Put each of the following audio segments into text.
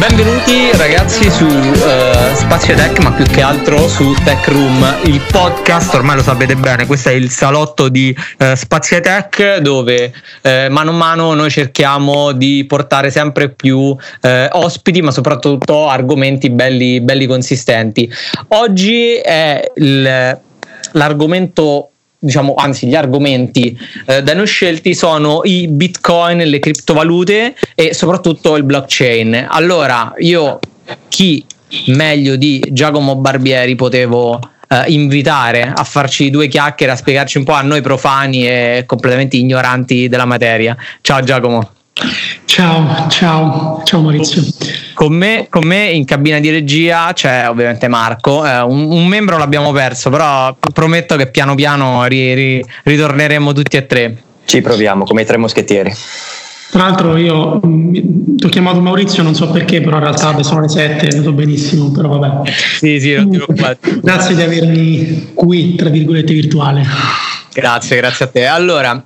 Benvenuti ragazzi su uh, Spazio Tech, ma più che altro su Tech Room, il podcast, ormai lo sapete bene, questo è il salotto di uh, Spazio Tech dove uh, mano a mano noi cerchiamo di portare sempre più ospiti, ma soprattutto argomenti belli, belli consistenti. Oggi è il, l'argomento diciamo, anzi gli argomenti eh, da noi scelti sono i bitcoin, le criptovalute e soprattutto il blockchain. Allora, io chi meglio di Giacomo Barbieri potevo eh, invitare a farci due chiacchiere, a spiegarci un po' a noi profani e completamente ignoranti della materia. Ciao Giacomo. Ciao, ciao, ciao Maurizio. Con me, con me, in cabina di regia c'è ovviamente Marco, eh, un, un, membro l'abbiamo perso, però prometto che piano piano ri, ri, ritorneremo tutti e tre. Ci proviamo, come i tre moschettieri. Tra l'altro io mm, ti ho chiamato Maurizio, non so perché, però in realtà sono le sette, lo so benissimo, però vabbè. Sì, sì, non ti Grazie di avermi qui, tra virgolette, virtuale. Grazie, grazie a te. Allora,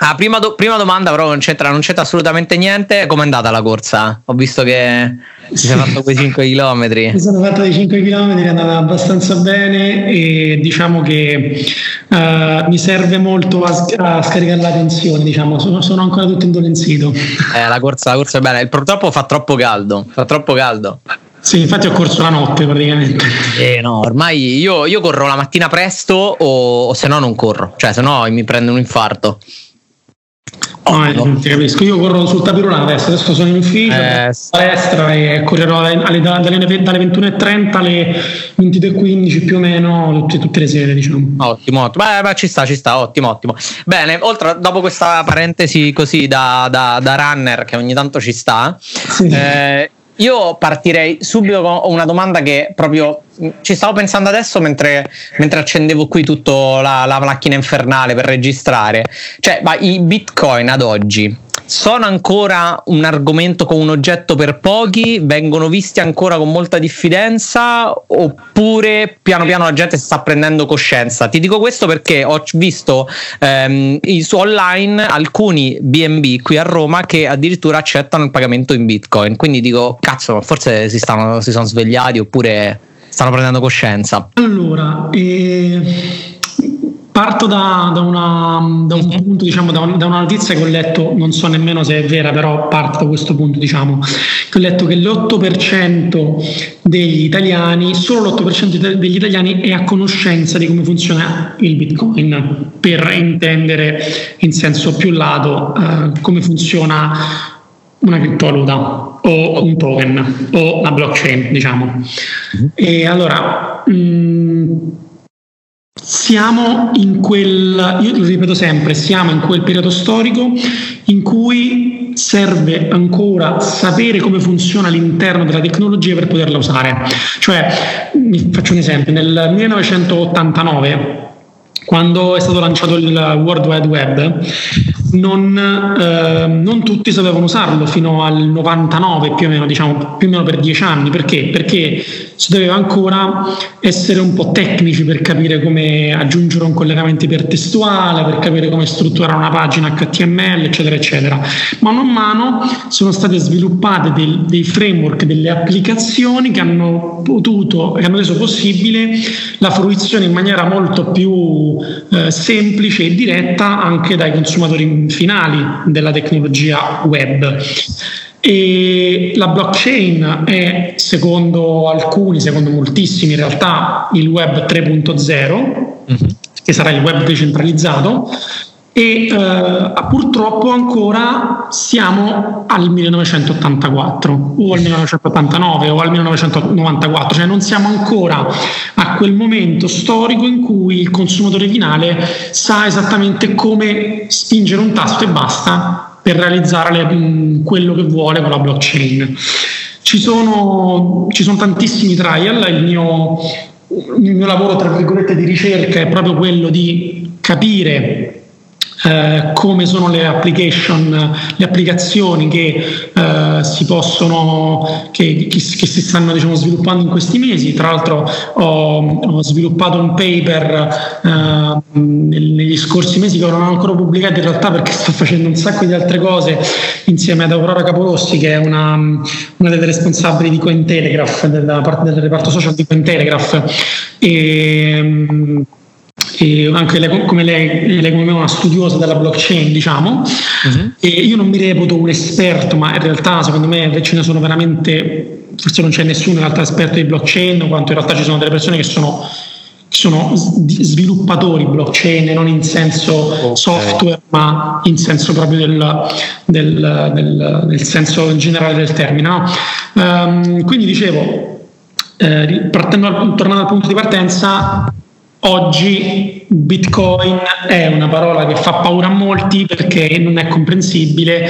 Ah, prima, do- prima, domanda, però non c'entra, non c'entra assolutamente niente. Com'è andata la corsa? Ho visto che ti sei fatto quei 5 km. Mi sono fatto dei 5 km, è andata abbastanza bene e diciamo che uh, mi serve molto a, a, scaricare la tensione. Diciamo. Sono, sono ancora tutto indolenzito. Eh, la corsa, la corsa è bella. Purtroppo fa troppo caldo. Fa troppo caldo. Sì, infatti ho corso la notte praticamente. Eh no, ormai io, io corro la mattina presto o, o se no non corro, cioè se no mi prende un infarto. No, eh, non ti capisco. Io corro sul tapirulano adesso, adesso sono in ufficio, eh, palestra e correrò alle, alle, dalle, dalle 21.30 alle 22.15 più o meno tutte, tutte le sere, diciamo. Ottimo, ottimo. Beh, beh, ci sta, ci sta, ottimo, ottimo. Bene, oltre, dopo questa parentesi così da, da, da runner che ogni tanto ci sta, sì. eh, io partirei subito con una domanda che proprio mm, ci stavo pensando adesso mentre, mentre accendevo qui tutta la, la, macchina infernale per registrare. Cioè, ma i bitcoin ad oggi sono ancora un argomento con un oggetto per pochi, vengono visti ancora con molta diffidenza oppure piano piano la gente sta prendendo coscienza? Ti dico questo perché ho visto ehm, online alcuni BNB qui a Roma che addirittura accettano il pagamento in bitcoin, quindi dico cazzo, forse si, stanno, si sono svegliati oppure stanno prendendo coscienza. Allora, eh Parto da, da, una, da un mhm. punto, diciamo, da, un, da, una notizia che ho letto, non so nemmeno se è vera, però parto da questo punto, diciamo, che ho letto che l'8% degli italiani, solo l'8% degli italiani è a conoscenza di come funziona il Bitcoin, per intendere in senso più lato eh, come funziona una criptovaluta o un token o una blockchain, diciamo. Mm-hmm. E allora... Mh, mm, siamo in quel, io lo ripeto sempre, siamo in quel periodo storico in cui serve ancora sapere come funziona all'interno della tecnologia per poterla usare. Cioè, faccio un esempio, nel 1989 quando è stato lanciato il World Wide Web, non, eh, non, tutti sapevano usarlo fino al 99 più o meno, diciamo più o meno per dieci anni. Perché? Perché si doveva ancora essere un po' tecnici per capire come aggiungere un collegamento ipertestuale, per capire come strutturare una pagina HTML, eccetera, eccetera. Mano a mano sono state sviluppate dei, dei framework, delle applicazioni che hanno potuto, che hanno reso possibile la fruizione in maniera molto più eh, semplice e diretta anche dai consumatori finali della tecnologia web. E la blockchain è, secondo alcuni, secondo moltissimi in realtà, il web 3.0, mm-hmm. che sarà il web decentralizzato, e eh, purtroppo ancora siamo al 1984 o al 1989 o al 1994, cioè non siamo ancora a quel momento storico in cui il consumatore finale sa esattamente come spingere un tasto e basta per realizzare le, mm, quello che vuole con la blockchain. Ci sono, ci sono tantissimi trial, il mio, il mio lavoro di ricerca è proprio quello di capire eh, come sono le application, le applicazioni che eh, si possono, che, che, che si stanno diciamo, sviluppando in questi mesi. Tra l'altro ho, ho sviluppato un paper eh, negli scorsi mesi che non ho ancora pubblicato in realtà perché sto facendo un sacco di altre cose insieme ad Aurora Capolossi che è una, una delle responsabili di Cointelegraph, della parte del reparto social di Cointelegraph. E, anche lei, come lei, lei come me è una studiosa della blockchain, diciamo, uh-huh. e io non mi reputo un esperto, ma in realtà secondo me ce ne sono veramente, forse non c'è nessuno in realtà esperto di blockchain, quanto in realtà ci sono delle persone che sono, sono sviluppatori blockchain, non in senso okay. software, ma in senso proprio del, del, del, del senso generale del termine. No? Um, quindi dicevo, eh, partendo, tornando al punto di partenza, Oggi Bitcoin è una parola che fa paura a molti perché non è comprensibile.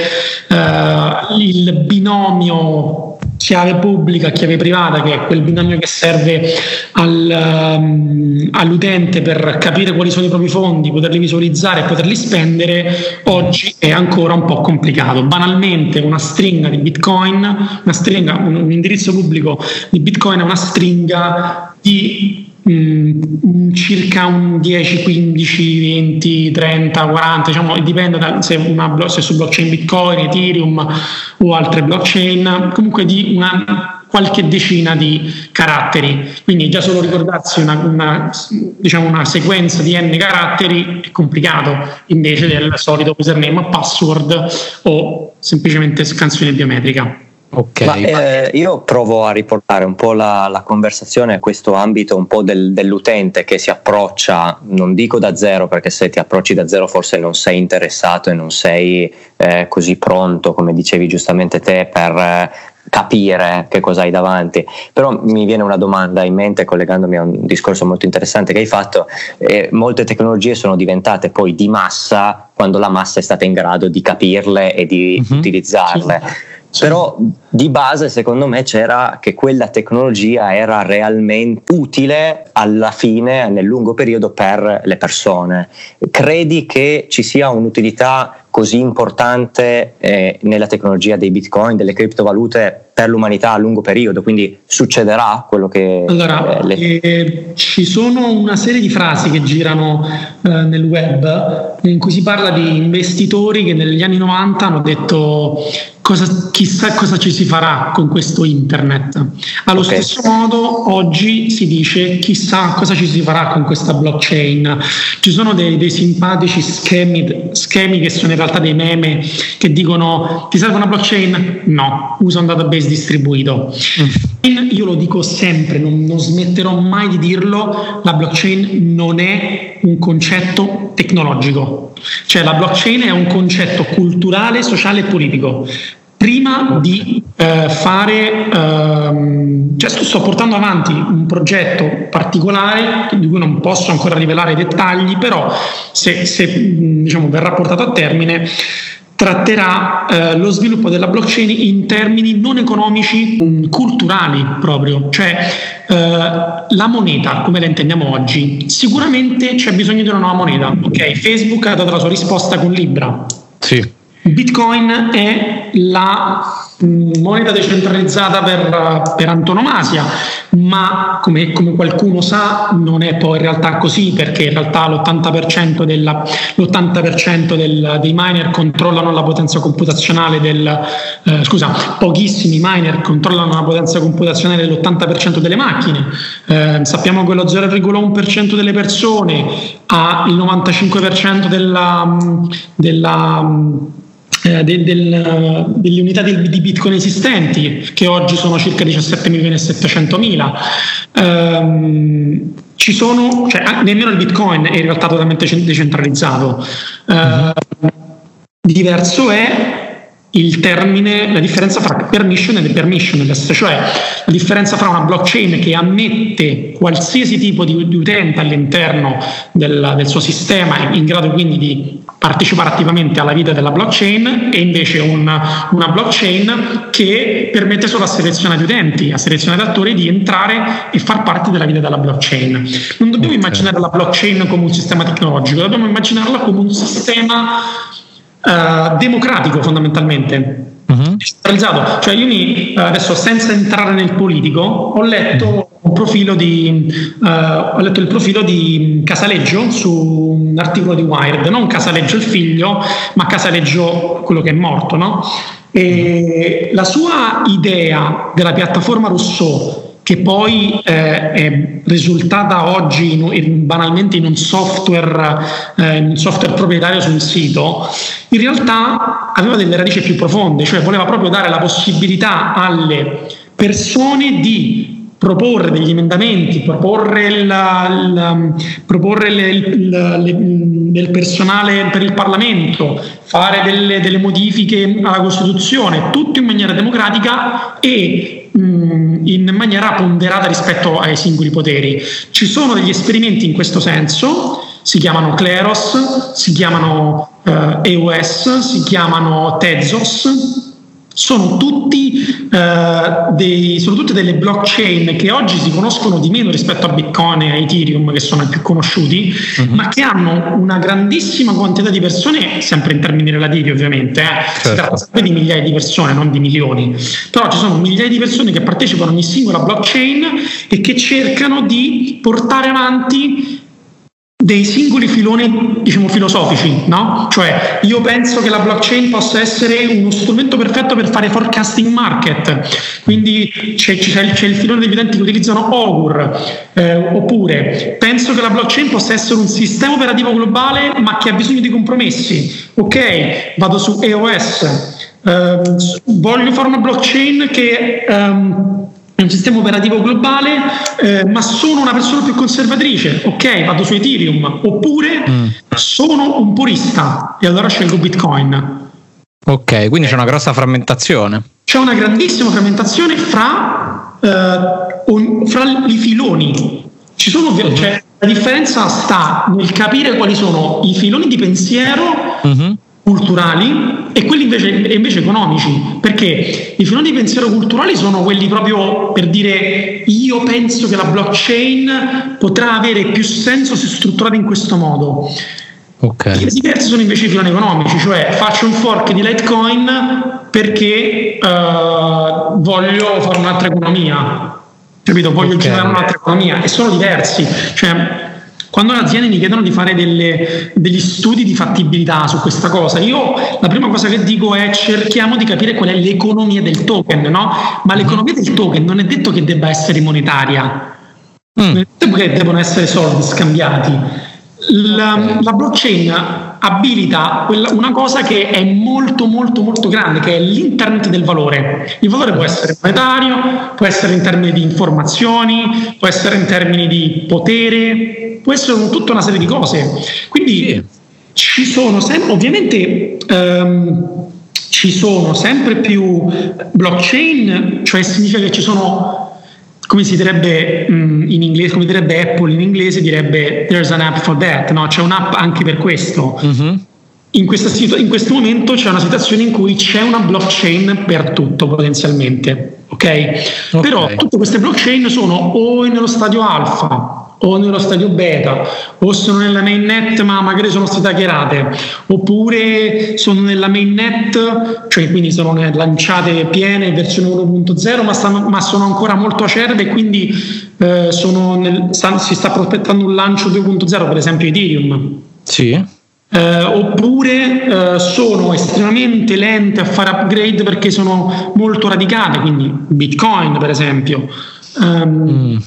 Uh, il binomio chiave pubblica, chiave privata, che è quel binomio che serve al, um, all'utente per capire quali sono i propri fondi, poterli visualizzare e poterli spendere, oggi è ancora un po' complicato. Banalmente una stringa di Bitcoin, stringa, un, un indirizzo pubblico di Bitcoin è una stringa di Mm, circa un 10, 15, 20, 30, 40, diciamo, dipende da se, una, se su blockchain Bitcoin, Ethereum o altre blockchain, comunque di una qualche decina di caratteri. Quindi già solo ricordarsi una, una, diciamo una sequenza di n caratteri è complicato invece del solito username password o semplicemente scansione biometrica. Okay. Ma, eh, io provo a riportare un po' la, la conversazione a questo ambito un po' del, dell'utente che si approccia, non dico da zero perché se ti approcci da zero forse non sei interessato e non sei eh, così pronto, come dicevi giustamente te, per eh, capire che cosa hai davanti. Però mi viene una domanda in mente collegandomi a un discorso molto interessante che hai fatto. Eh, molte tecnologie sono diventate poi di massa quando la massa è stata in grado di capirle e di mm-hmm. utilizzarle. Sì però di base secondo me c'era che quella tecnologia era realmente utile alla fine, nel lungo periodo, per le persone. Credi che ci sia un'utilità così importante eh, nella tecnologia dei bitcoin, delle criptovalute per l'umanità a lungo periodo, quindi succederà quello che... Allora, eh, le... eh, ci sono una serie di frasi che girano eh, nel web in cui si parla di investitori che negli anni 90 hanno detto cosa, chissà cosa ci si farà con questo internet. Allo okay. stesso modo oggi si dice chissà cosa ci si farà con questa blockchain. Ci sono dei, dei simpatici schemi, schemi che sono in realtà dei meme che dicono ti serve una blockchain? No, usa un database distribuito. Mm. Io lo dico sempre, non, non smetterò mai di dirlo, la blockchain non è un concetto tecnologico, cioè la blockchain è un concetto culturale, sociale e politico prima di eh, fare, ehm, cioè sto portando avanti un progetto particolare di cui non posso ancora rivelare i dettagli, però se, se diciamo, verrà portato a termine tratterà eh, lo sviluppo della blockchain in termini non economici, mh, culturali proprio, cioè eh, la moneta come la intendiamo oggi, sicuramente c'è bisogno di una nuova moneta, ok? Facebook ha dato la sua risposta con Libra. Sì Bitcoin è la mm, moneta decentralizzata per, per antonomasia, ma come, come, qualcuno sa non è poi in realtà così perché in realtà l'80%, della, l'80% del, dei miner controllano la potenza computazionale del, eh, scusa, pochissimi miner controllano la potenza computazionale dell'80% delle macchine, eh, sappiamo che lo 0,1% delle persone ha il 95% della, della eh, del, del, delle unità di, di, Bitcoin esistenti, che oggi sono circa 17 milioni e 700 mila. Ehm, ci sono, cioè, nemmeno il Bitcoin è in realtà totalmente decentralizzato. Eh, diverso è il termine, la differenza fra permission e permissionless, cioè la differenza fra una blockchain che ammette qualsiasi tipo di, di utente all'interno del, del, suo sistema, in grado quindi di partecipare attivamente alla vita della blockchain, e invece una, una blockchain che permette solo a selezionati utenti, a selezionati attori di entrare e far parte della vita della blockchain. Non dobbiamo okay. immaginare la blockchain come un sistema tecnologico, dobbiamo immaginarla come un sistema uh, democratico fondamentalmente. Uh-huh. Cioè io mi, adesso senza entrare nel politico ho letto profilo di uh, ho letto il profilo di Casaleggio su un articolo di Wired, non Casaleggio il figlio, ma Casaleggio quello che è morto, no? E la sua idea della piattaforma Rousseau che poi eh, è risultata oggi in, in, banalmente in un, software, eh, un software proprietario su un sito, in realtà aveva delle radici più profonde, cioè voleva proprio dare la possibilità alle persone di proporre degli emendamenti, proporre, il, il, proporre le, il, del personale per il Parlamento, fare delle, delle, modifiche alla Costituzione, tutto in maniera democratica e mh, in maniera ponderata rispetto ai singoli poteri. Ci sono degli esperimenti in questo senso, si chiamano Kleros, si chiamano eh, EOS, si chiamano Tezos sono, tutti, eh, dei, sono tutte delle blockchain che oggi si conoscono di meno rispetto a Bitcoin e a Ethereum, che sono i più conosciuti, uh-huh. ma che hanno una grandissima quantità di persone, sempre in termini relativi ovviamente, eh. certo. si tratta sempre di migliaia di persone, non di milioni, però ci sono migliaia di persone che partecipano a ogni singola blockchain e che cercano di portare avanti dei singoli filoni diciamo filosofici, no? Cioè io penso che la blockchain possa essere uno strumento perfetto per fare forecasting market, quindi c'è, c'è, c'è il filone degli utenti che utilizzano Augur, eh, oppure penso che la blockchain possa essere un sistema operativo globale ma che ha bisogno di compromessi, ok, vado su EOS, eh, voglio fare una blockchain che... Um, un sistema operativo globale, eh, ma sono una persona più conservatrice, ok, vado su Ethereum, oppure mm. sono un purista e allora scelgo Bitcoin. Ok, quindi c'è una grossa frammentazione. C'è una grandissima frammentazione fra, eh, un, fra i filoni. Ci sono, mm-hmm. cioè, la differenza sta nel capire quali sono i filoni di pensiero mm-hmm culturali e quelli invece, invece, economici, perché i filoni di pensiero culturali sono quelli proprio per dire io penso che la blockchain potrà avere più senso se strutturata in questo modo. Okay. I diversi sono invece i filoni economici, cioè faccio un fork di Litecoin perché uh, voglio fare un'altra economia, capito? Voglio okay. generare un'altra economia e sono diversi. Cioè, quando le aziende mi chiedono di fare delle, degli studi di fattibilità su questa cosa, io la prima cosa che dico è cerchiamo di capire qual è l'economia del token, no? Ma l'economia del token non è detto che debba essere monetaria, mm. non è detto che devono essere soldi scambiati. La, la blockchain abilita una cosa che è molto molto molto grande, che è l'internet del valore. Il valore può essere monetario, può essere in termini di informazioni, può essere in termini di potere, può essere tutta una serie di cose. Quindi sì. ci sono sempre, ovviamente, um, ci sono sempre più blockchain, cioè significa che ci sono come si direbbe mm, in inglese, come direbbe Apple in inglese, direbbe there's an app for that, no? c'è un'app anche per questo. Mm-hmm. In, questa, in, questo momento c'è una situazione in cui c'è una blockchain per tutto potenzialmente, ok? okay. Però tutte queste blockchain sono o nello stadio alfa o nello stadio beta o sono nella mainnet ma magari sono state hackerate oppure sono nella mainnet cioè quindi sono lanciate piene versione 1.0 ma, stanno, ma sono ancora molto acerbe e quindi eh, nel, sta, si sta prospettando un lancio 2.0 per esempio Ethereum. Sì. Eh, oppure eh, sono estremamente lente a fare upgrade perché sono molto radicate, quindi Bitcoin per esempio. Um, mm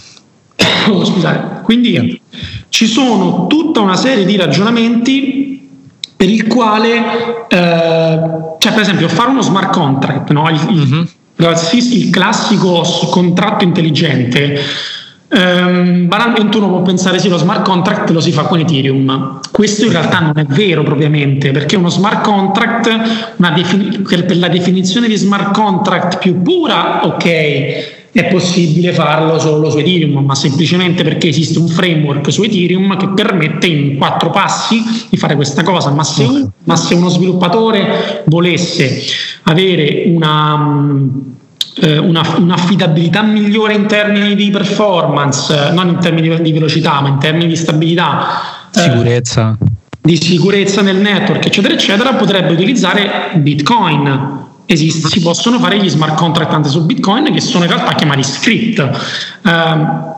oh, scusate, quindi ci sono tutta una serie di ragionamenti per il quale, eh, cioè per esempio fare uno smart contract, no? il, il, il classico contratto intelligente, Um, banalmente uno può pensare sì, lo smart contract lo si fa con Ethereum. Questo in realtà non è vero propriamente, perché uno smart contract, defini- per la definizione di smart contract più pura, ok, è possibile farlo solo su Ethereum, ma semplicemente perché esiste un framework su Ethereum che permette in quattro passi di fare questa cosa. Ma se, un, ma se uno sviluppatore volesse avere una eh, una, un'affidabilità migliore in termini di performance, non in termini di velocità, ma in termini di stabilità. Eh, sicurezza. Eh, di sicurezza nel network, eccetera, eccetera, potrebbe utilizzare Bitcoin. Esiste, si possono fare gli smart contract anche su Bitcoin che sono in realtà chiamati script. Eh,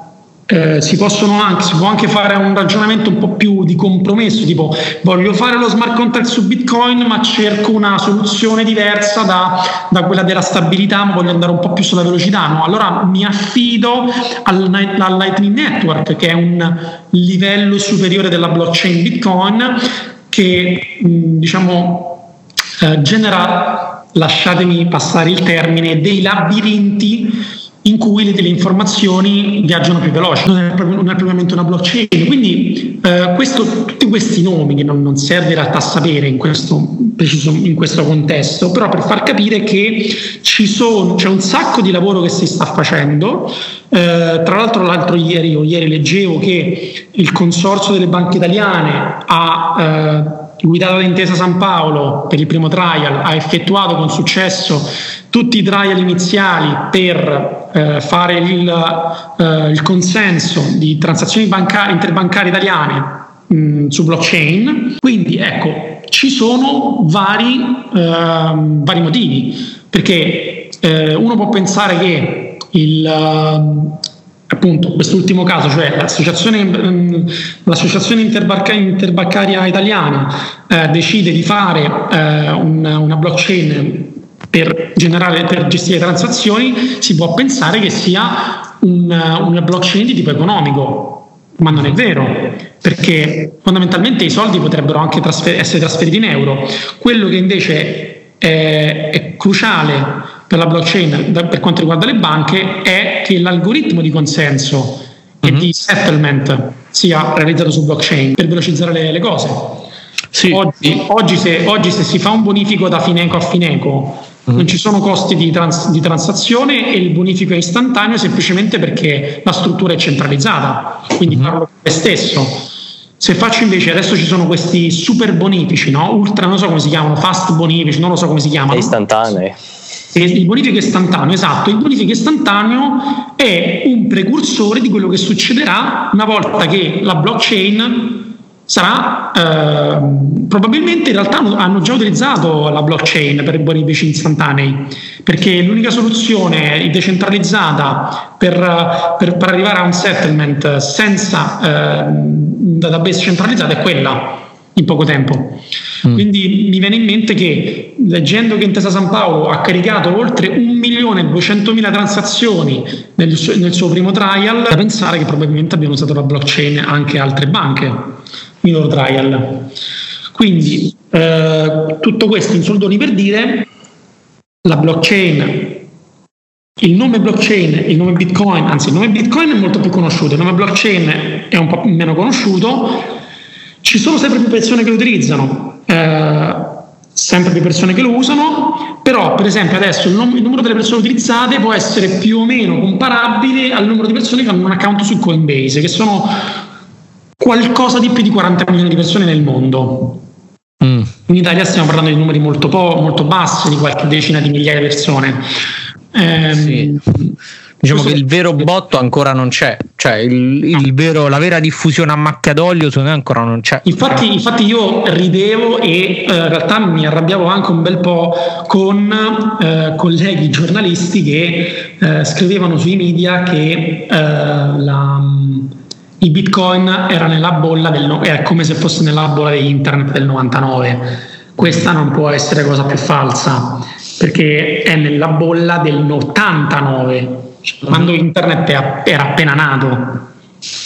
eh, si, anche, si, può anche fare un ragionamento un po' più di compromesso, tipo voglio fare lo smart contract su Bitcoin ma cerco una soluzione diversa da, da quella della stabilità, ma voglio andare un po' più sulla velocità. No? Allora mi affido al, al Lightning Network, che è un livello superiore della blockchain Bitcoin, che diciamo eh, genera, lasciatemi passare il termine, dei labirinti in cui le, informazioni viaggiano più veloci, non è, proprio, non è propriamente una blockchain. Quindi eh, questo, tutti questi nomi che non, non, serve in realtà sapere in questo, preciso, in questo contesto, però per far capire che sono, c'è un sacco di lavoro che si sta facendo. Eh, tra l'altro l'altro ieri o ieri leggevo che il consorzio delle banche italiane ha eh, guidato da Intesa San Paolo per il primo trial, ha effettuato con successo tutti i trial iniziali per eh, fare il, eh, il, consenso di transazioni bancarie, interbancarie italiane mh, mm, su blockchain. Quindi ecco, ci sono vari, eh, vari motivi, perché eh, uno può pensare che il, appunto quest'ultimo caso, cioè l'associazione, mm, l'associazione interbancaria italiana eh, decide di fare eh, una, una blockchain per, generare, per gestire transazioni, si può pensare che sia un, una blockchain di tipo economico, ma non è vero, perché fondamentalmente i soldi potrebbero anche trasfer- essere trasferiti in euro. Quello che invece è, è cruciale per la blockchain per quanto riguarda le banche è che l'algoritmo di consenso e mm-hmm. di settlement sia realizzato su blockchain per velocizzare le, le cose. Sì. Oggi, oggi, se, oggi, se, si fa un bonifico da Fineco a Fineco non ci sono costi di, trans, di, transazione e il bonifico è istantaneo semplicemente perché la struttura è centralizzata, quindi mm. parlo per me stesso. Se faccio invece, adesso ci sono questi super bonifici, no? ultra, non so come si chiamano, fast bonifici, non lo so come si chiamano. Istantanei. Il bonifico istantaneo, esatto, il bonifico istantaneo è un precursore di quello che succederà una volta che la blockchain sarà eh, probabilmente in realtà hanno già utilizzato la blockchain per i bonifici istantanei perché l'unica soluzione decentralizzata per, per, per arrivare a un settlement senza eh, database centralizzato è quella in poco tempo. Mm. Quindi mi viene in mente che leggendo che Intesa San Paolo ha caricato oltre 1.200.000 transazioni nel suo, nel suo primo trial, da pensare che probabilmente abbiano usato la blockchain anche altre banche minor trial. Quindi eh, tutto questo in soldoni per dire la blockchain, il nome blockchain, il nome Bitcoin, anzi il nome Bitcoin è molto più conosciuto, il nome blockchain è un po' meno conosciuto, ci sono sempre più persone che lo utilizzano, eh, sempre più persone che lo usano, però per esempio adesso il, nom- il, numero delle persone utilizzate può essere più o meno comparabile al numero di persone che hanno un account su Coinbase, che sono qualcosa di più di 40 milioni di persone nel mondo. Mm. In Italia stiamo parlando di numeri molto, po- molto bassi, di qualche decina di migliaia di persone. Eh, sì. Diciamo che il vero botto ancora non c'è, cioè il, il vero, la vera diffusione a macchia d'olio secondo me ancora non c'è. Infatti, infatti io ridevo e eh, in realtà mi arrabbiavo anche un bel po' con eh, colleghi giornalisti che eh, scrivevano sui media che eh, la i bitcoin era nella bolla del era come se fosse nella bolla di internet del 99 questa non può essere cosa più falsa perché è nella bolla del 89 quando internet era appena nato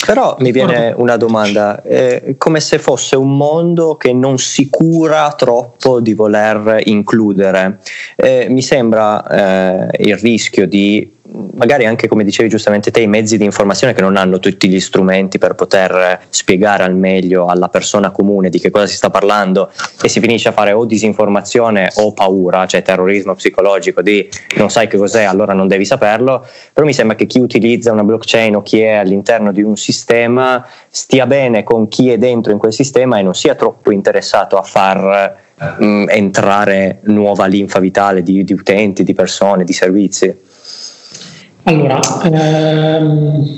però mi viene una domanda, è come se fosse un mondo che non si cura troppo di voler includere. Eh, mi sembra eh, il rischio di magari anche come dicevi giustamente te i mezzi di informazione che non hanno tutti gli strumenti per poter spiegare al meglio alla persona comune di che cosa si sta parlando e si finisce a fare o disinformazione o paura, cioè terrorismo psicologico di non sai che cos'è allora non devi saperlo, però mi sembra che chi utilizza una blockchain o chi è all'interno di un sistema stia bene con chi è dentro in quel sistema e non sia troppo interessato a far entrare nuova linfa vitale di, di utenti, di persone, di servizi. Allora, ehm,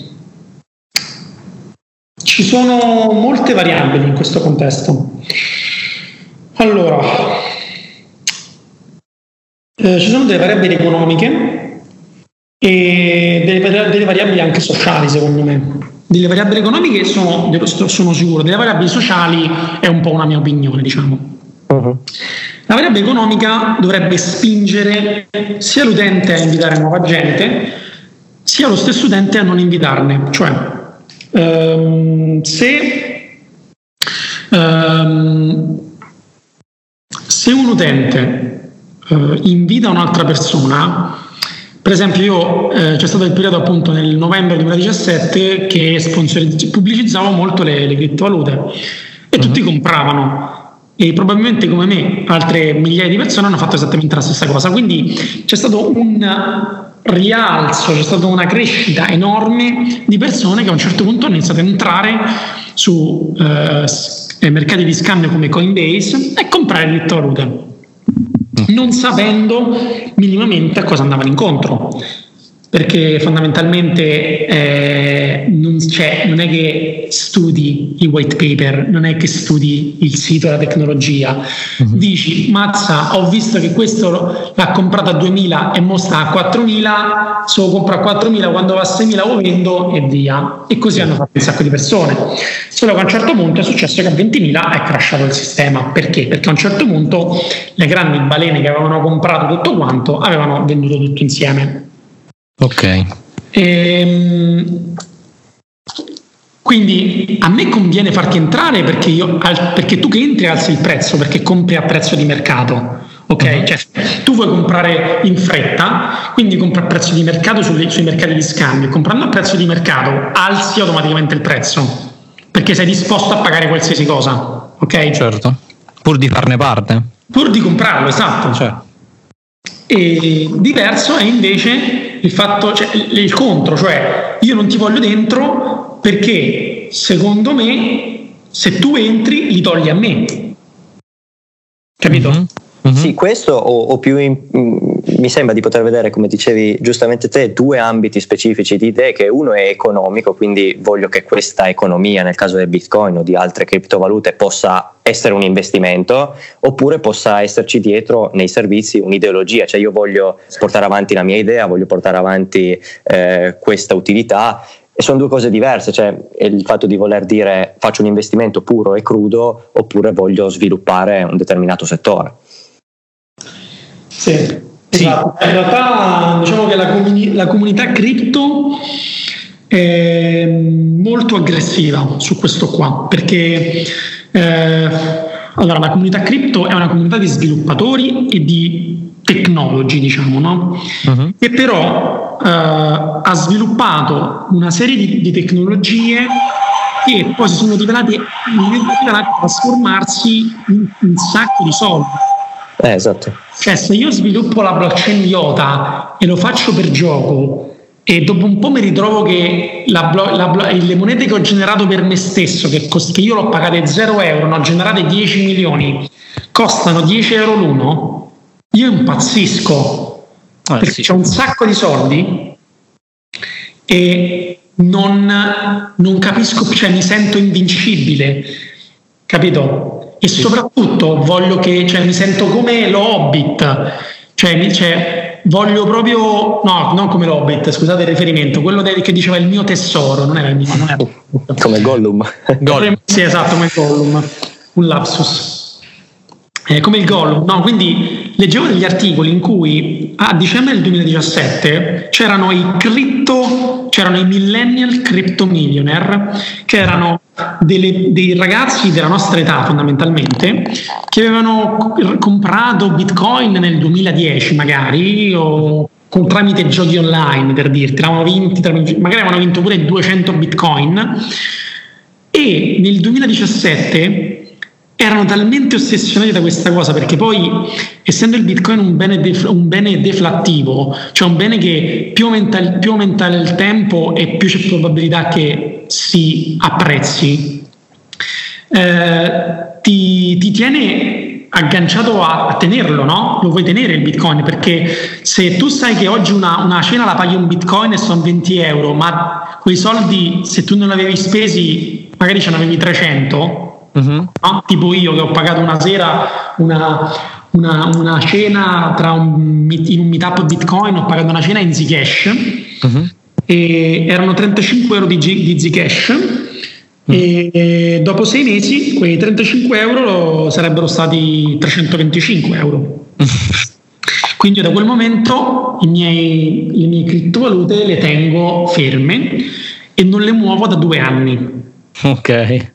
ci sono molte variabili in questo contesto. Allora, eh, ci sono delle variabili economiche e delle, delle, variabili anche sociali, secondo me. Delle variabili economiche sono, sono sicuro, delle variabili sociali è un po' una mia opinione, diciamo. Uh-huh. La variabile economica dovrebbe spingere sia l'utente a invitare nuova gente, sia lo stesso utente a non invitarne. Cioè, um, se, um, se un utente uh, invita un'altra persona, per esempio io eh, c'è stato il periodo appunto nel novembre 2017 che pubblicizzavo molto le, le criptovalute e tutti uh-huh. compravano e probabilmente come me altre migliaia di persone hanno fatto esattamente la stessa cosa. Quindi c'è stato un rialzo, c'è stata una crescita enorme di persone che a un certo punto hanno iniziato ad entrare su eh, mercati di scambio come Coinbase e comprare criptovalute non sapendo minimamente a cosa andavano incontro perché fondamentalmente eh, non, non, è che studi i white paper, non è che studi il sito della tecnologia, uh-huh. dici mazza ho visto che questo l'ha comprato a 2000 e mo sta a 4000, se lo compro a 4000 quando va a 6000 lo vendo e via. E così hanno fatto un sacco di persone, solo che a un certo punto è successo che a 20.000 è crashato il sistema, perché? Perché a un certo punto le grandi balene che avevano comprato tutto quanto avevano venduto tutto insieme Ok. Ehm, quindi a me conviene farti entrare perché, io, perché, tu che entri alzi il prezzo perché compri a prezzo di mercato. Ok, uh-huh. cioè, tu vuoi comprare in fretta, quindi compri a prezzo di mercato sui, sui mercati di scambio. Comprando a prezzo di mercato alzi automaticamente il prezzo perché sei disposto a pagare qualsiasi cosa. Ok? Certo, pur di farne parte. Pur di comprarlo, esatto. Cioè. E diverso è invece il fatto, cioè, il contro, cioè io non ti voglio dentro perché secondo me se tu entri li togli a me. Capito? Mm-hmm. Mm-hmm. Sì, questo o, o più in, mm, mi sembra di poter vedere, come dicevi giustamente te, due ambiti specifici di idee, che uno è economico, quindi voglio che questa economia, nel caso del Bitcoin o di altre criptovalute, possa essere un investimento, oppure possa esserci dietro nei servizi un'ideologia, cioè io voglio portare avanti la mia idea, voglio portare avanti eh, questa utilità e sono due cose diverse, cioè il fatto di voler dire faccio un investimento puro e crudo oppure voglio sviluppare un determinato settore. Sì, sì. Esatto. In realtà diciamo che la, comuni- la comunità cripto è molto aggressiva su questo qua, perché eh, allora, la comunità cripto è una comunità di sviluppatori e di tecnologi, diciamo, no? Uh-huh. che però eh, ha sviluppato una serie di, di, tecnologie che poi si sono rivelate, rivelate trasformarsi in un sacco di soldi eh, esatto. Cioè, se io sviluppo la blockchain IOTA e lo faccio per gioco e dopo un po' mi ritrovo che la la le monete che ho generato per me stesso, che, cost- che io l'ho pagate 0 euro, ne ho generate 10 milioni, costano 10 euro l'uno, io impazzisco ah, perché sì. c'è un sacco di soldi e non, non capisco, cioè mi sento invincibile, capito? E soprattutto voglio che, cioè, mi sento come lo Hobbit, cioè, cioè voglio proprio, no, non come l'Hobbit, scusate il riferimento, quello che diceva il mio tesoro, non era il mio, non era. come Gollum. Gollum. Sì, esatto, come Gollum, un lapsus. Eh, come il Gollum, no, quindi leggevo degli articoli in cui a dicembre del 2017 c'erano i crypto, c'erano i millennial crypto millionaire, che erano delle, dei ragazzi della nostra età fondamentalmente che avevano comprato bitcoin nel 2010 magari o con, tramite giochi online per dirti, avevano vinti, magari avevano vinto pure 200 bitcoin. E nel 2017 erano talmente ossessionati da questa cosa perché poi essendo il bitcoin un bene, def- un bene deflattivo cioè un bene che più aumenta, il, più aumenta il tempo e più c'è probabilità che si apprezzi eh, ti, ti, tiene agganciato a, a, tenerlo, no? Lo vuoi tenere il bitcoin perché se tu sai che oggi una, una cena la paghi un bitcoin e sono 20 euro, ma quei soldi se tu non li avevi spesi magari ce ne avevi 300 Uh-huh. No? Tipo io che ho pagato una sera una, una, una cena un, in un meetup Bitcoin, ho pagato una cena in Zcash uh-huh. e erano 35 euro di, di Zcash uh-huh. e dopo sei mesi quei 35 euro sarebbero stati 325 euro. Quindi da quel momento miei, le mie criptovalute le tengo ferme e non le muovo da due anni. Ok.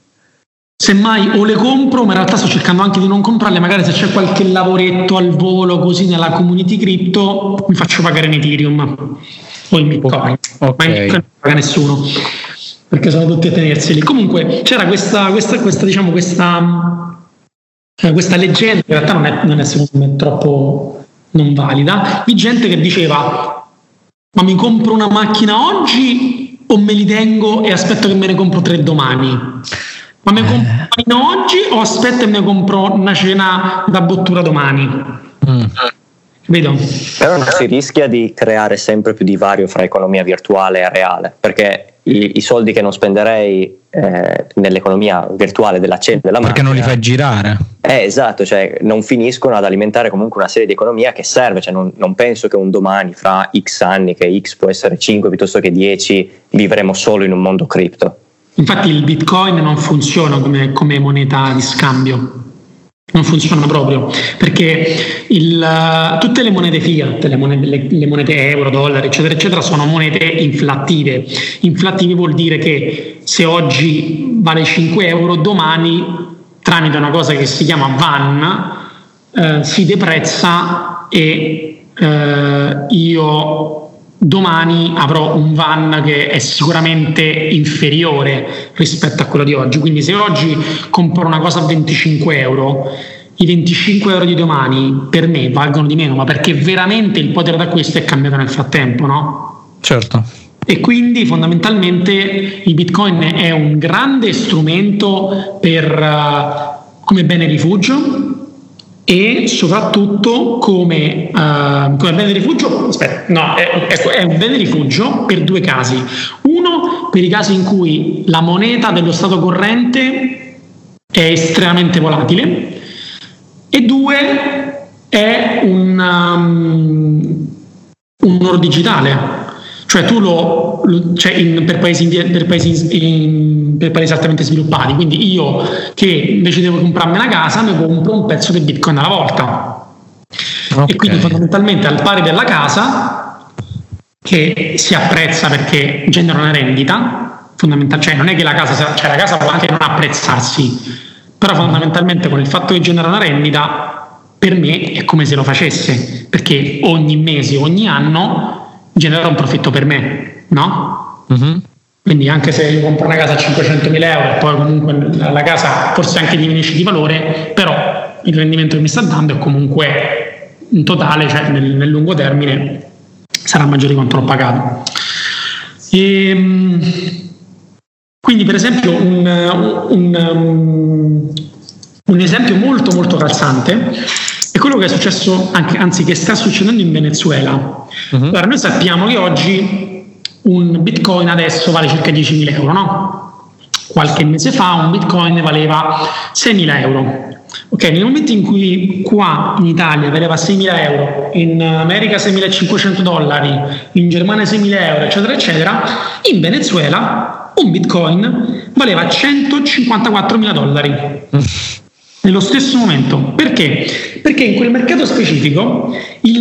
Semmai o le compro, ma in realtà sto cercando anche di non comprarle, magari se c'è qualche lavoretto al volo così nella community crypto mi faccio pagare in Ethereum o in Bitcoin, okay. ma in Bitcoin non paga nessuno perché sono tutti a tenersi lì. Comunque c'era questa, questa, questa, diciamo, questa, eh, questa leggenda, in realtà non è, non è secondo me troppo non valida, di gente che diceva ma mi compro una macchina oggi o me li tengo e aspetto che me ne compro tre domani? Ma mi compro oggi o aspetta e mi compro una cena da bottura domani? Mm. Vedo. Però non si rischia di creare sempre più divario fra economia virtuale e reale, perché i, i soldi che non spenderei eh, nell'economia virtuale della cena della perché macchina, non li fai girare eh, esatto, cioè non finiscono ad alimentare comunque una serie di economia che serve, cioè non, non, penso che un domani fra x anni, che x può essere 5 piuttosto che 10, vivremo solo in un mondo cripto. Infatti il bitcoin non funziona come, come moneta di scambio, non funziona proprio perché il, tutte le monete fiat, le monete, le, le monete, euro, dollaro, eccetera, eccetera, sono monete inflattive. Inflattive vuol dire che se oggi vale 5 euro, domani tramite una cosa che si chiama VAN eh, si deprezza e eh, io domani avrò un van che è sicuramente inferiore rispetto a quello di oggi. Quindi se oggi compro una cosa a 25 euro, i 25 euro di domani per me valgono di meno, ma perché veramente il potere d'acquisto è cambiato nel frattempo, no? Certo. E quindi fondamentalmente il Bitcoin è un grande strumento per, uh, come bene rifugio, e soprattutto come, uh, come bene rifugio, aspetta, no, è, ecco, è, un bene rifugio per due casi. Uno, per i casi in cui la moneta dello stato corrente è estremamente volatile e due, è un, um, un oro digitale, cioè tu lo, lo cioè in, per, paesi, per, paesi in, per, paesi, altamente sviluppati, quindi io che invece devo comprarmi una casa mi compro un pezzo di bitcoin alla volta. Okay. E quindi fondamentalmente al pari della casa che si apprezza perché genera una rendita, fondamentalmente, cioè non è che la casa, cioè la casa può anche non apprezzarsi, però fondamentalmente con il fatto che genera una rendita per me è come se lo facesse, perché ogni mese, ogni anno genera un profitto per me, no? Uh-huh. Quindi anche se io compro una casa a 500.000 euro e poi comunque la casa forse anche diminuisce di valore, però il rendimento che mi sta dando è comunque in totale, cioè nel, nel lungo termine, sarà maggiore di quanto l'ho pagato. E, ehm, quindi per esempio un, un, um, un esempio molto molto calzante quello che è successo, anche, anzi che sta succedendo in Venezuela. Uh-huh. Allora, noi sappiamo che oggi un bitcoin adesso vale circa 10.000 euro, no? Qualche mese fa un bitcoin valeva 6.000 euro. Ok, nel momento in cui qua in Italia valeva 6.000 euro, in America 6.500 dollari, in Germania 6.000 euro, eccetera, eccetera, in Venezuela un bitcoin valeva 154.000 dollari. nello stesso momento. Perché? Perché in quel mercato specifico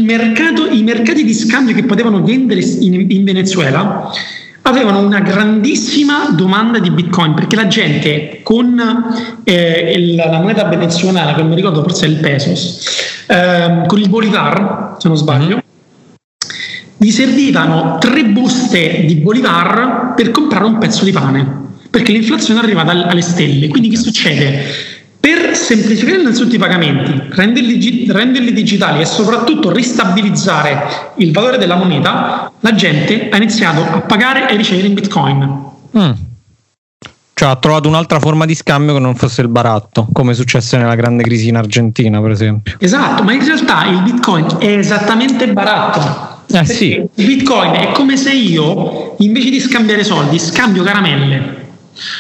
mercato, i mercati di scambio che potevano vendere in, in Venezuela avevano una grandissima domanda di bitcoin perché la gente con eh, il, la moneta venezuelana che non mi ricordo forse è il pesos eh, con il bolivar se non sbaglio gli servivano tre buste di Bolivar per comprare un pezzo di pane, perché l'inflazione è arrivata alle stelle. Quindi che succede? Semplificare innanzitutto i pagamenti, renderli, renderli, digitali e soprattutto ristabilizzare il valore della moneta, la gente ha iniziato a pagare e ricevere in bitcoin. Mm. Cioè ha trovato un'altra forma di scambio che non fosse il baratto, come successe nella grande crisi in Argentina, per esempio. Esatto, ma in realtà il bitcoin è esattamente baratto. Eh sì. Il bitcoin è come se io invece di scambiare soldi scambio caramelle.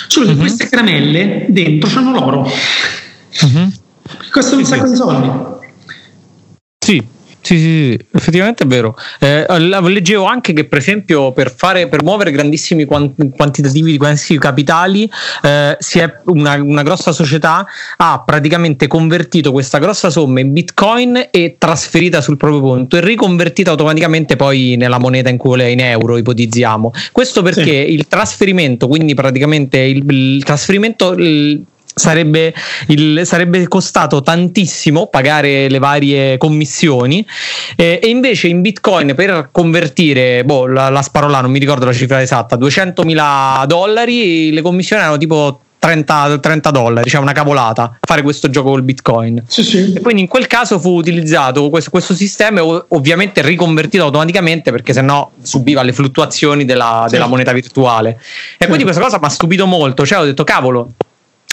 Solo che uh-huh. queste caramelle dentro c'hanno l'oro. Uh-huh. Costano un sacco di soldi. Sì, sì, sì, effettivamente è vero. Eh, leggevo anche che, per esempio, per, fare, per muovere grandissimi quantitativi di questi capitali, eh, si è una, una, grossa società ha praticamente convertito questa grossa somma in bitcoin e trasferita sul proprio conto e riconvertita automaticamente poi nella moneta in cui è in euro, ipotizziamo. Questo perché sì. il trasferimento, quindi praticamente il, il trasferimento. Il, sarebbe, il, sarebbe, costato tantissimo pagare le varie commissioni eh, e invece in bitcoin per convertire boh, la, la sparo là non mi ricordo la cifra esatta 200.000 dollari le commissioni erano tipo 30, 30, dollari, cioè una cavolata, fare questo gioco col bitcoin. Sì, sì. E quindi in quel caso fu utilizzato questo, questo sistema ovviamente riconvertito automaticamente perché sennò subiva le fluttuazioni della, sì. della moneta virtuale. E quindi questa cosa mi ha stupito molto, cioè ho detto cavolo,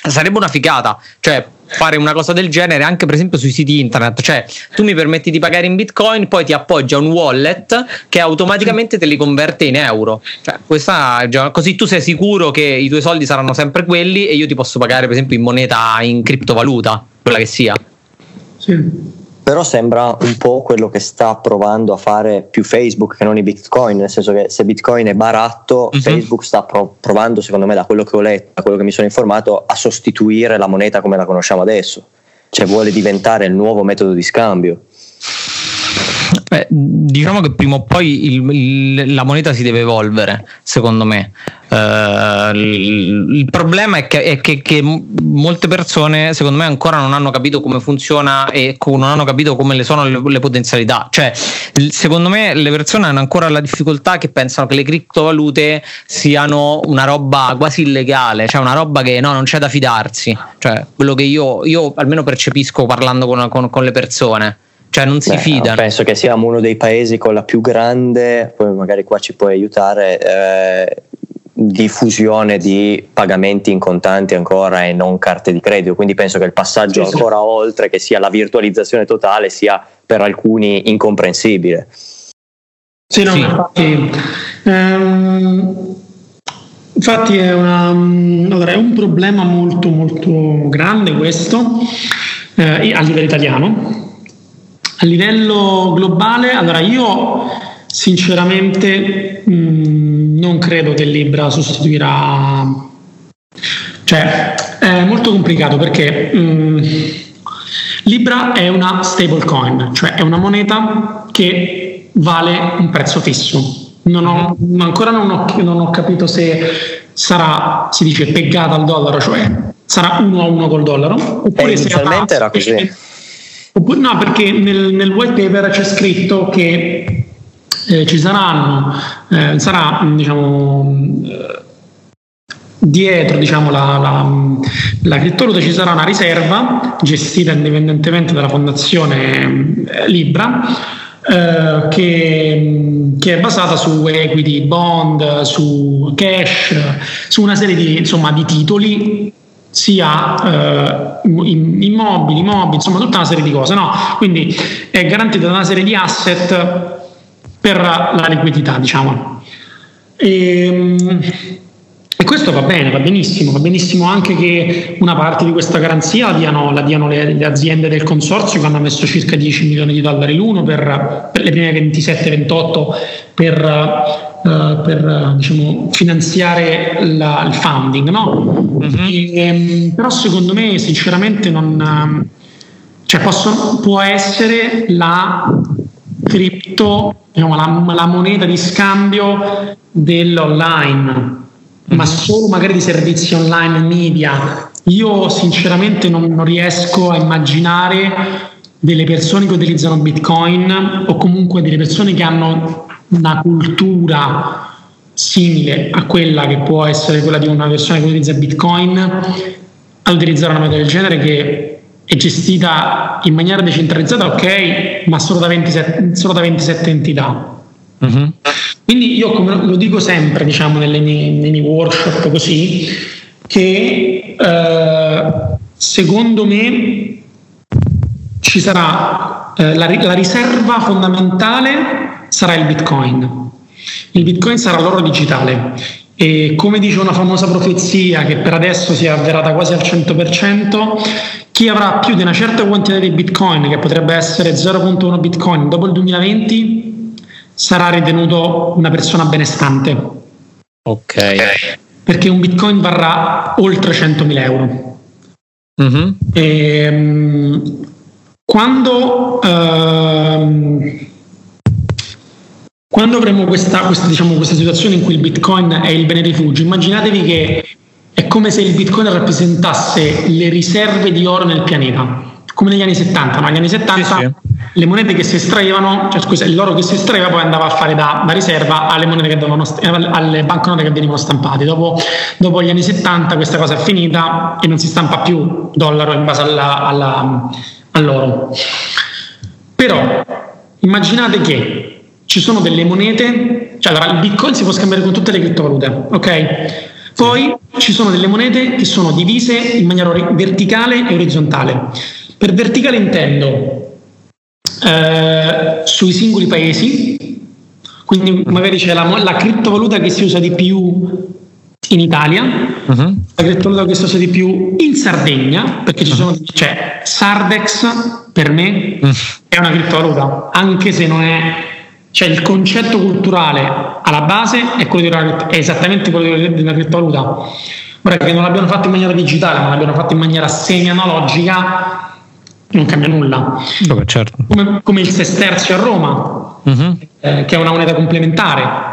sarebbe una figata, cioè fare una cosa del genere anche per esempio sui siti internet, cioè tu mi permetti di pagare in bitcoin, poi ti appoggia un wallet che automaticamente te li converte in euro, cioè, questa, così tu sei sicuro che i tuoi soldi saranno sempre quelli e io ti posso pagare per esempio in moneta, in criptovaluta, quella che sia. Sì però sembra un po' quello che sta provando a fare più Facebook che non i Bitcoin, nel senso che se Bitcoin è baratto, uh-huh. Facebook sta pro- provando, secondo me, da quello che ho letto, da quello che mi sono informato, a sostituire la moneta come la conosciamo adesso, cioè vuole diventare il nuovo metodo di scambio. Beh, diciamo che prima o poi il, il, la moneta si deve evolvere, secondo me. Uh, il, il, problema è, che, è che, che, molte persone, secondo me, ancora non hanno capito come funziona e non hanno capito come le sono le, le potenzialità. Cioè, secondo me, le persone hanno ancora la difficoltà che pensano che le criptovalute siano una roba quasi illegale, cioè una roba che no, non c'è da fidarsi. Cioè, quello che io, io almeno percepisco parlando con, con, con le persone cioè non si Beh, fidano. Penso che siamo uno dei paesi con la più grande, poi magari qua ci puoi aiutare, eh, diffusione di pagamenti in contanti ancora e non carte di credito, quindi penso che il passaggio sì, ancora sì. oltre che sia la virtualizzazione totale sia per alcuni incomprensibile. Sì, no, sì. infatti, ehm, infatti è, una, allora, è, un problema molto molto grande questo eh, a livello italiano a livello globale, allora io sinceramente mh, mm, non credo che Libra sostituirà, cioè è molto complicato perché mh, mm, Libra è una stablecoin, cioè è una moneta che vale un prezzo fisso. Non ho, ancora non ho, non ho capito se sarà, si dice, peggata al dollaro, cioè sarà uno a uno col dollaro, oppure eh, inizialmente era così Oppure no, perché nel, nel white paper c'è scritto che eh, ci saranno, eh, sarà diciamo, eh, dietro diciamo, la, la, la criptovaluta ci sarà una riserva gestita indipendentemente dalla fondazione eh, Libra eh, che, che, è basata su equity, bond, su cash, su una serie di, insomma, di titoli sia eh, immobili, immobili, insomma tutta una serie di cose, no? Quindi è garantita da una serie di asset per la liquidità, diciamo. E, ehm, e, questo va bene, va benissimo, va benissimo anche che una parte di questa garanzia la diano, la diano le, le, aziende del consorzio che hanno messo circa 10 milioni di dollari l'uno per, per le prime 27-28 per Uh, per diciamo, finanziare la, il funding, no? Uh-huh. E, ehm, però secondo me sinceramente non... Ehm, cioè posso, può essere la cripto, diciamo, la, la, moneta di scambio dell'online, ma solo magari di servizi online media. Io sinceramente non, non riesco a immaginare delle persone che utilizzano Bitcoin o comunque delle persone che hanno una cultura simile a quella che può essere quella di una persona che utilizza Bitcoin a utilizzare una metodo del genere che è gestita in maniera decentralizzata, ok, ma solo da 27, solo da 27 entità. Mm-hmm. Quindi io come lo dico sempre, diciamo, nelle mie, nei miei workshop così, che eh, secondo me ci sarà eh, la, la riserva fondamentale sarà il Bitcoin. Il Bitcoin sarà l'oro digitale e come dice una famosa profezia che per adesso si è avverata quasi al 100%, chi avrà più di una certa quantità di Bitcoin, che potrebbe essere 0.1 Bitcoin dopo il 2020, sarà ritenuto una persona benestante. Ok. Perché un Bitcoin varrà oltre 100.000 euro. Mm-hmm. E, um, quando um, quando avremo questa, questa, diciamo, questa situazione in cui il Bitcoin è il bene rifugio, immaginatevi che è come se il Bitcoin rappresentasse le riserve di oro nel pianeta, come negli anni 70. No? Negli anni 70 sì, sì. le monete che si estraevano, cioè scusa, l'oro che si estraeva poi andava a fare da, da riserva alle monete che dovevano, alle banconote che venivano stampate. Dopo, dopo, gli anni 70 questa cosa è finita e non si stampa più dollaro in base alla, alla, all'oro. Però immaginate che ci sono delle monete, cioè allora il bitcoin si può scambiare con tutte le criptovalute, ok? Poi ci sono delle monete che sono divise in maniera verticale e orizzontale. Per verticale intendo eh, sui singoli paesi, quindi magari c'è la, la, criptovaluta che si usa di più in Italia, uh-huh. la criptovaluta che usa di più in Sardegna, perché ci sono, c'è cioè, Sardex per me uh-huh. è una criptovaluta, anche se non è cioè il concetto culturale alla base è, quello di una, è esattamente quello di una criptovaluta. Ora che non l'abbiano fatto in maniera digitale, ma l'abbiano fatto in maniera semi-analogica, non cambia nulla. Okay, certo. come, come, il sesterzio a Roma, uh-huh. eh, che è una moneta complementare.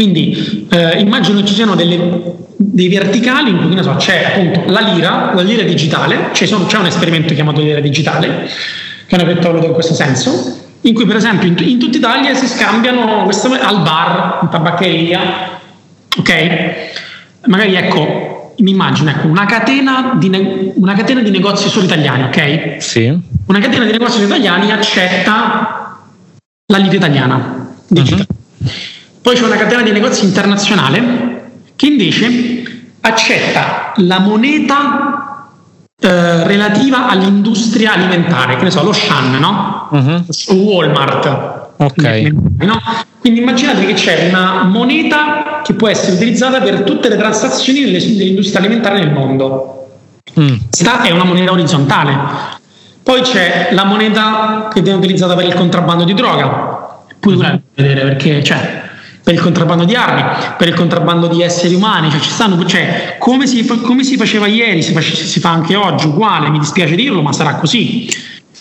Quindi eh, immagino ci siano delle, dei verticali in cui so, c'è appunto la lira, la lira digitale, sono, c'è un esperimento chiamato lira digitale, che è una criptovaluta in questo senso, in cui per esempio in, in tutta Italia si scambiano queste, al bar, in tabaccheria, ok? Magari ecco, mi immagino ecco, una, catena di ne- una catena di negozi solo italiani, ok? Sì. Una catena di negozi italiani accetta la lira italiana digitale. Uh-huh. Poi c'è una catena di negozi internazionale che invece accetta la moneta eh, relativa all'industria alimentare, che ne so, lo Shan, no? Uh-huh. Walmart. Ok. No? Quindi immaginate che c'è una moneta che può essere utilizzata per tutte le transazioni dell'industria alimentare nel mondo. Mm. Questa è una moneta orizzontale. Poi c'è la moneta che viene utilizzata per il contrabbando di droga. Pure mm-hmm. vedere perché cioè, per il contrabbando di armi, per il contrabbando di esseri umani, cioè, ci stanno, cioè, come, si, come, si, faceva ieri, si, face, si, fa anche oggi, uguale, mi dispiace dirlo, ma sarà così,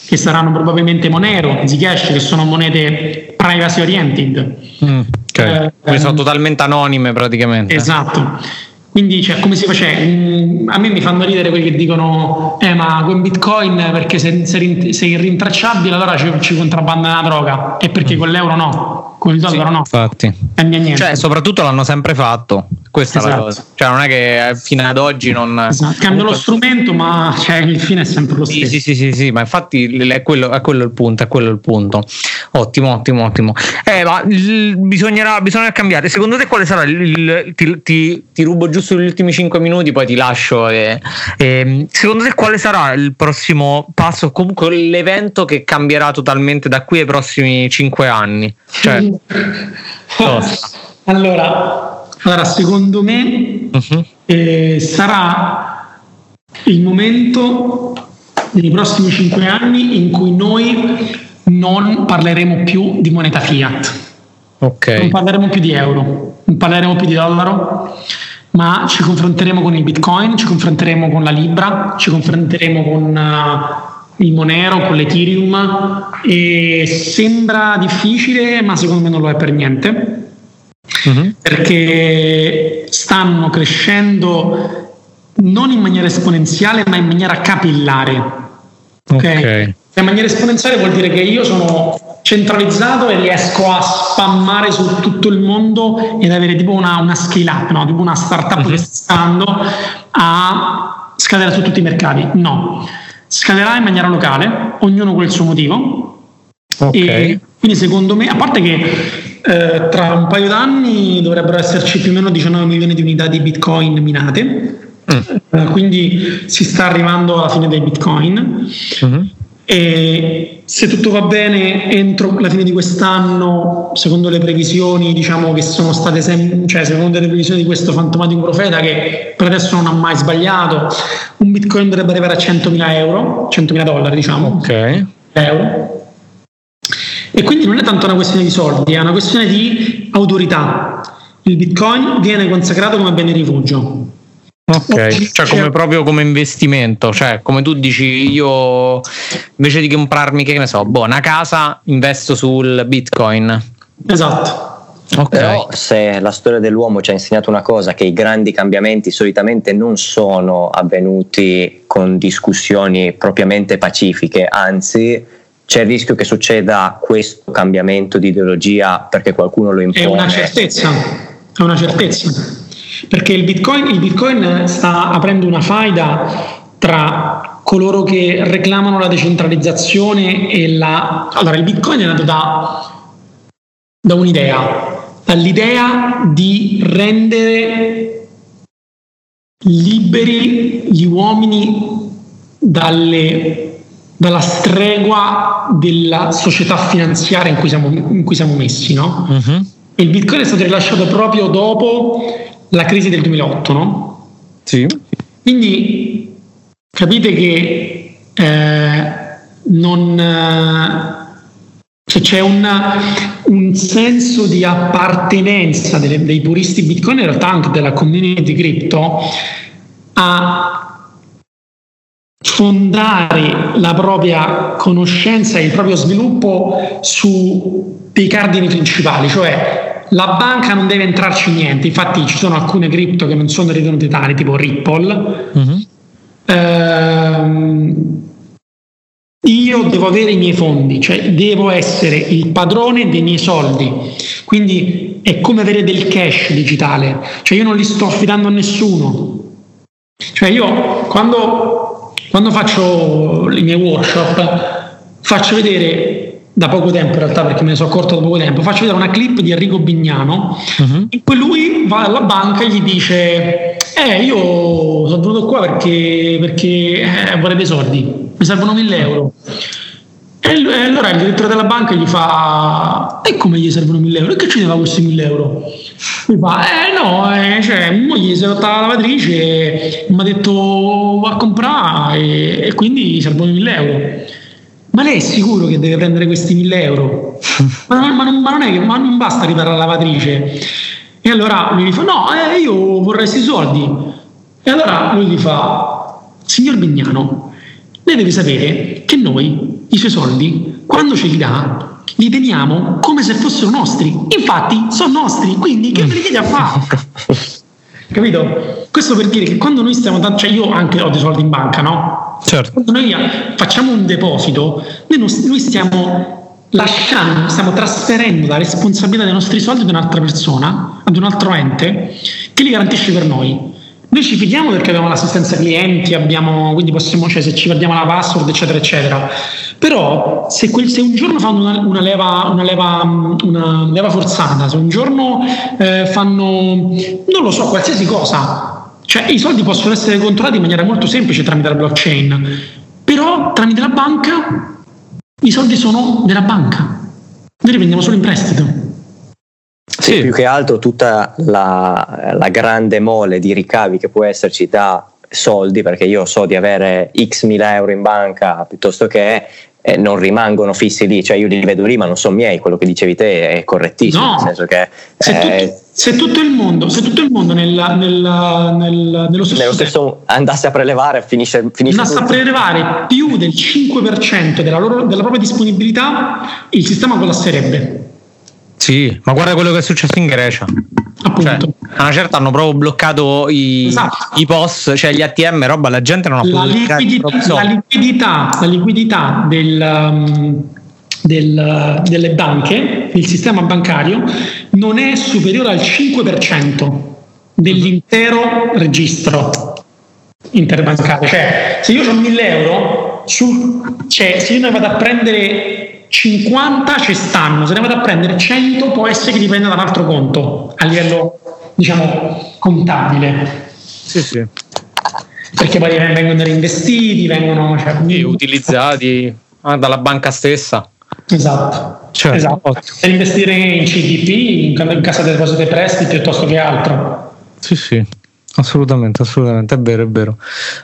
che saranno probabilmente Monero, Zcash, che sono monete privacy oriented. Mm, okay. eh, sono totalmente anonime praticamente. Esatto. Quindi, cioè, come si faceva? Mm, a me mi fanno ridere quelli che dicono: Eh, ma con Bitcoin perché sei, sei, sei rintracciabile, allora ci, ci contrabbanda la droga, e perché mm. con l'euro no, con il dollaro sì, no. Infatti, cioè, soprattutto l'hanno sempre fatto. Questa esatto. è la esatto. cosa. Cioè, non è che fino ad oggi non. Esatto. Cambia lo strumento, ma cioè, il fine è sempre lo stesso. Sì, sì, sì, sì, ma infatti è quello, è quello il punto. È quello il punto. Ottimo, ottimo, ottimo. Eh, ma bisognerà, bisognerà cambiare. Secondo te, quale sarà il. il ti, ti, ti, rubo giusto gli ultimi 5 minuti, poi ti lascio. E, e, secondo te, quale sarà il prossimo passo? Comunque, l'evento che cambierà totalmente da qui ai prossimi 5 anni? Cioè, allora allora, secondo me uh-huh. eh, sarà il momento nei prossimi cinque anni in cui noi non parleremo più di moneta fiat. Okay. Non parleremo più di euro, non parleremo più di dollaro, ma ci confronteremo con il bitcoin, ci confronteremo con la libra, ci confronteremo con uh, il Monero, con l'Ethereum e sembra difficile, ma secondo me non lo è per niente uh-huh. perché stanno crescendo non in maniera esponenziale ma in maniera capillare. Ok. okay. In maniera esponenziale vuol dire che io sono centralizzato e riesco a spammare su tutto il mondo ed avere tipo una, una scale up, no? tipo una startup uh-huh. che sta stando a scadere su tutti i mercati. No, scalerà in maniera locale, ognuno con il suo motivo. Okay. E quindi secondo me, a parte che eh, tra un paio d'anni dovrebbero esserci più o meno 19 milioni di unità di bitcoin minate, mm. eh, quindi si sta arrivando alla fine dei bitcoin. Mm-hmm. E se tutto va bene, entro la fine di quest'anno, secondo le previsioni, diciamo che sono state sempre, cioè secondo le previsioni di questo fantomatico profeta che per adesso non ha mai sbagliato, un bitcoin dovrebbe arrivare a 100.000 euro, 100.000 dollari, diciamo. Ok. Euro. E quindi non è tanto una questione di soldi, è una questione di autorità. Il bitcoin viene consacrato come bene rifugio Ok, cioè come proprio come investimento, cioè come tu dici io invece di comprarmi che ne so, boh, una casa investo sul Bitcoin. Esatto. Okay. Però se la storia dell'uomo ci ha insegnato una cosa, che i grandi cambiamenti solitamente non sono avvenuti con discussioni propriamente pacifiche, anzi c'è il rischio che succeda questo cambiamento di ideologia perché qualcuno lo impone. È una certezza, è una certezza. Perché il Bitcoin, il Bitcoin sta aprendo una faida tra coloro che reclamano la decentralizzazione e la... Allora, il Bitcoin è nato da, da un'idea, dall'idea di rendere liberi gli uomini dalle, dalla stregua della società finanziaria in cui siamo, in cui siamo messi. No? Uh-huh. Il Bitcoin è stato rilasciato proprio dopo la crisi del 2008, no? Sì. Quindi capite che eh, non, cioè c'è una, un senso di appartenenza delle, dei puristi Bitcoin, in realtà anche della community crypto, a fondare la propria conoscenza e il proprio sviluppo su dei cardini principali, cioè la banca non deve entrarci niente, infatti ci sono alcune cripto che non sono ritenute tali, tipo Ripple. Mm-hmm. Ehm, io devo avere i miei fondi, cioè devo essere il padrone dei miei soldi. Quindi è come avere del cash digitale, cioè io non li sto affidando a nessuno. Cioè io quando, quando faccio i miei workshop faccio vedere da poco tempo in realtà perché me ne sono accorto da poco tempo, faccio vedere una clip di Enrico Bignano uh-huh. in cui lui va alla banca e gli dice eh io sono venuto qua perché, perché eh, vorrei dei soldi, mi servono 1000 euro. E allora il direttore della banca gli fa e come gli servono 1000 euro? E che ci deve questi 1000 euro? Mi fa eh no, eh, cioè moglie si è rotta la lavatrice mi ha detto va a comprare e, e quindi servono 1000 euro ma lei è sicuro che deve prendere questi 1000 euro? ma, non, ma, non, ma, non, è che ma non basta riparare la lavatrice. E allora lui gli fa: No, eh, io vorrei questi soldi. E allora lui gli fa: Signor Bignano, lei deve sapere che noi i suoi soldi, quando ce li dà, li teniamo come se fossero nostri. Infatti, sono nostri, quindi che me li chiedi a fare? Capito? Questo per dire che quando noi stiamo dando, cioè io anche ho dei soldi in banca, no? Certo. Quando noi facciamo un deposito, noi, non, noi stiamo lasciando, stiamo trasferendo la responsabilità dei nostri soldi ad un'altra persona, ad un altro ente che li garantisce per noi. Noi ci fidiamo perché abbiamo l'assistenza clienti, abbiamo, quindi possiamo, cioè se ci guardiamo la password, eccetera, eccetera. Però se, quel, se un giorno fanno una, una, leva, una, leva, una, leva, forzata, se un giorno eh, fanno, non lo so, qualsiasi cosa, cioè i soldi possono essere controllati in maniera molto semplice tramite la blockchain, però tramite la banca i soldi sono della banca. Noi li prendiamo solo in prestito. Sì, più che altro tutta la, la grande mole di ricavi che può esserci da soldi, perché io so di avere x mila euro in banca piuttosto che eh, non rimangono fissi lì, cioè io li vedo lì ma non sono miei, quello che dicevi te è correttissimo, no. nel senso che... Se, eh, tutto, se tutto, il mondo, se tutto il mondo nella, nella, nel, nello stesso, nello stesso andasse a prelevare finisce, finisce andasse tutto. a prelevare più del 5% della, loro, della propria disponibilità, il sistema collasserebbe. Sì, ma guarda quello che è successo in Grecia. Appunto. Cioè, a una certa hanno proprio bloccato i, esatto. i POS, cioè gli ATM, roba, la gente non ha la liquidità, la liquidità, la liquidità del, um, del, delle banche, il sistema bancario, non è superiore al 5% dell'intero registro interbancario. Cioè, se io ho 1000 euro, su, cioè, se io ne vado a prendere 50 ci stanno, se ne vado a prendere 100 può essere che dipenda da un altro conto a livello, diciamo, contabile. Sì, sì. Perché poi vengono reinvestiti, vengono cioè, utilizzati ah, dalla banca stessa. Esatto. Cioè, esatto. Per investire in CDP, in cassa deposito e prestiti piuttosto che altro. Sì, sì. Assolutamente, assolutamente, è vero, è vero.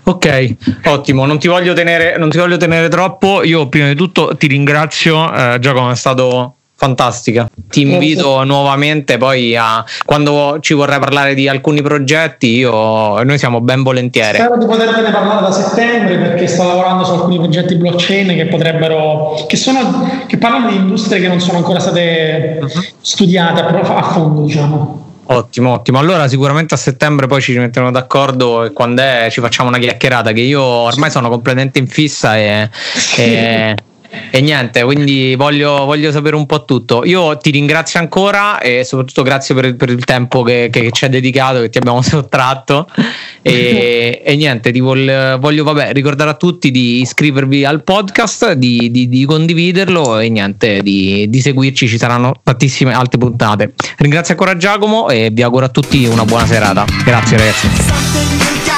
Ok, ottimo, non ti voglio tenere, non ti voglio tenere troppo. Io prima di tutto ti ringrazio, eh, Giacomo, è stato fantastica. Ti invito nuovamente poi a quando ci vorrai parlare di alcuni progetti, io, noi siamo ben volentieri. Spero di poterne parlare da settembre perché sto lavorando su alcuni progetti blockchain che potrebbero che, sono, che parlano di industrie che non sono ancora state uh-huh. studiate a, fondo, diciamo. Ottimo, ottimo. Allora sicuramente a settembre poi ci metteremo d'accordo e quando è ci facciamo una chiacchierata che io ormai sono completamente in fissa e, e e niente, quindi voglio, voglio, sapere un po' tutto. Io ti ringrazio ancora e soprattutto grazie per, per il tempo che, che, ci hai dedicato, che ti abbiamo sottratto. E, e niente, ti voglio, voglio vabbè, ricordare a tutti di iscrivervi al podcast, di, di, di condividerlo e niente, di, di, seguirci, ci saranno tantissime altre puntate. Ringrazio ancora Giacomo e vi auguro a tutti una buona serata. Grazie ragazzi.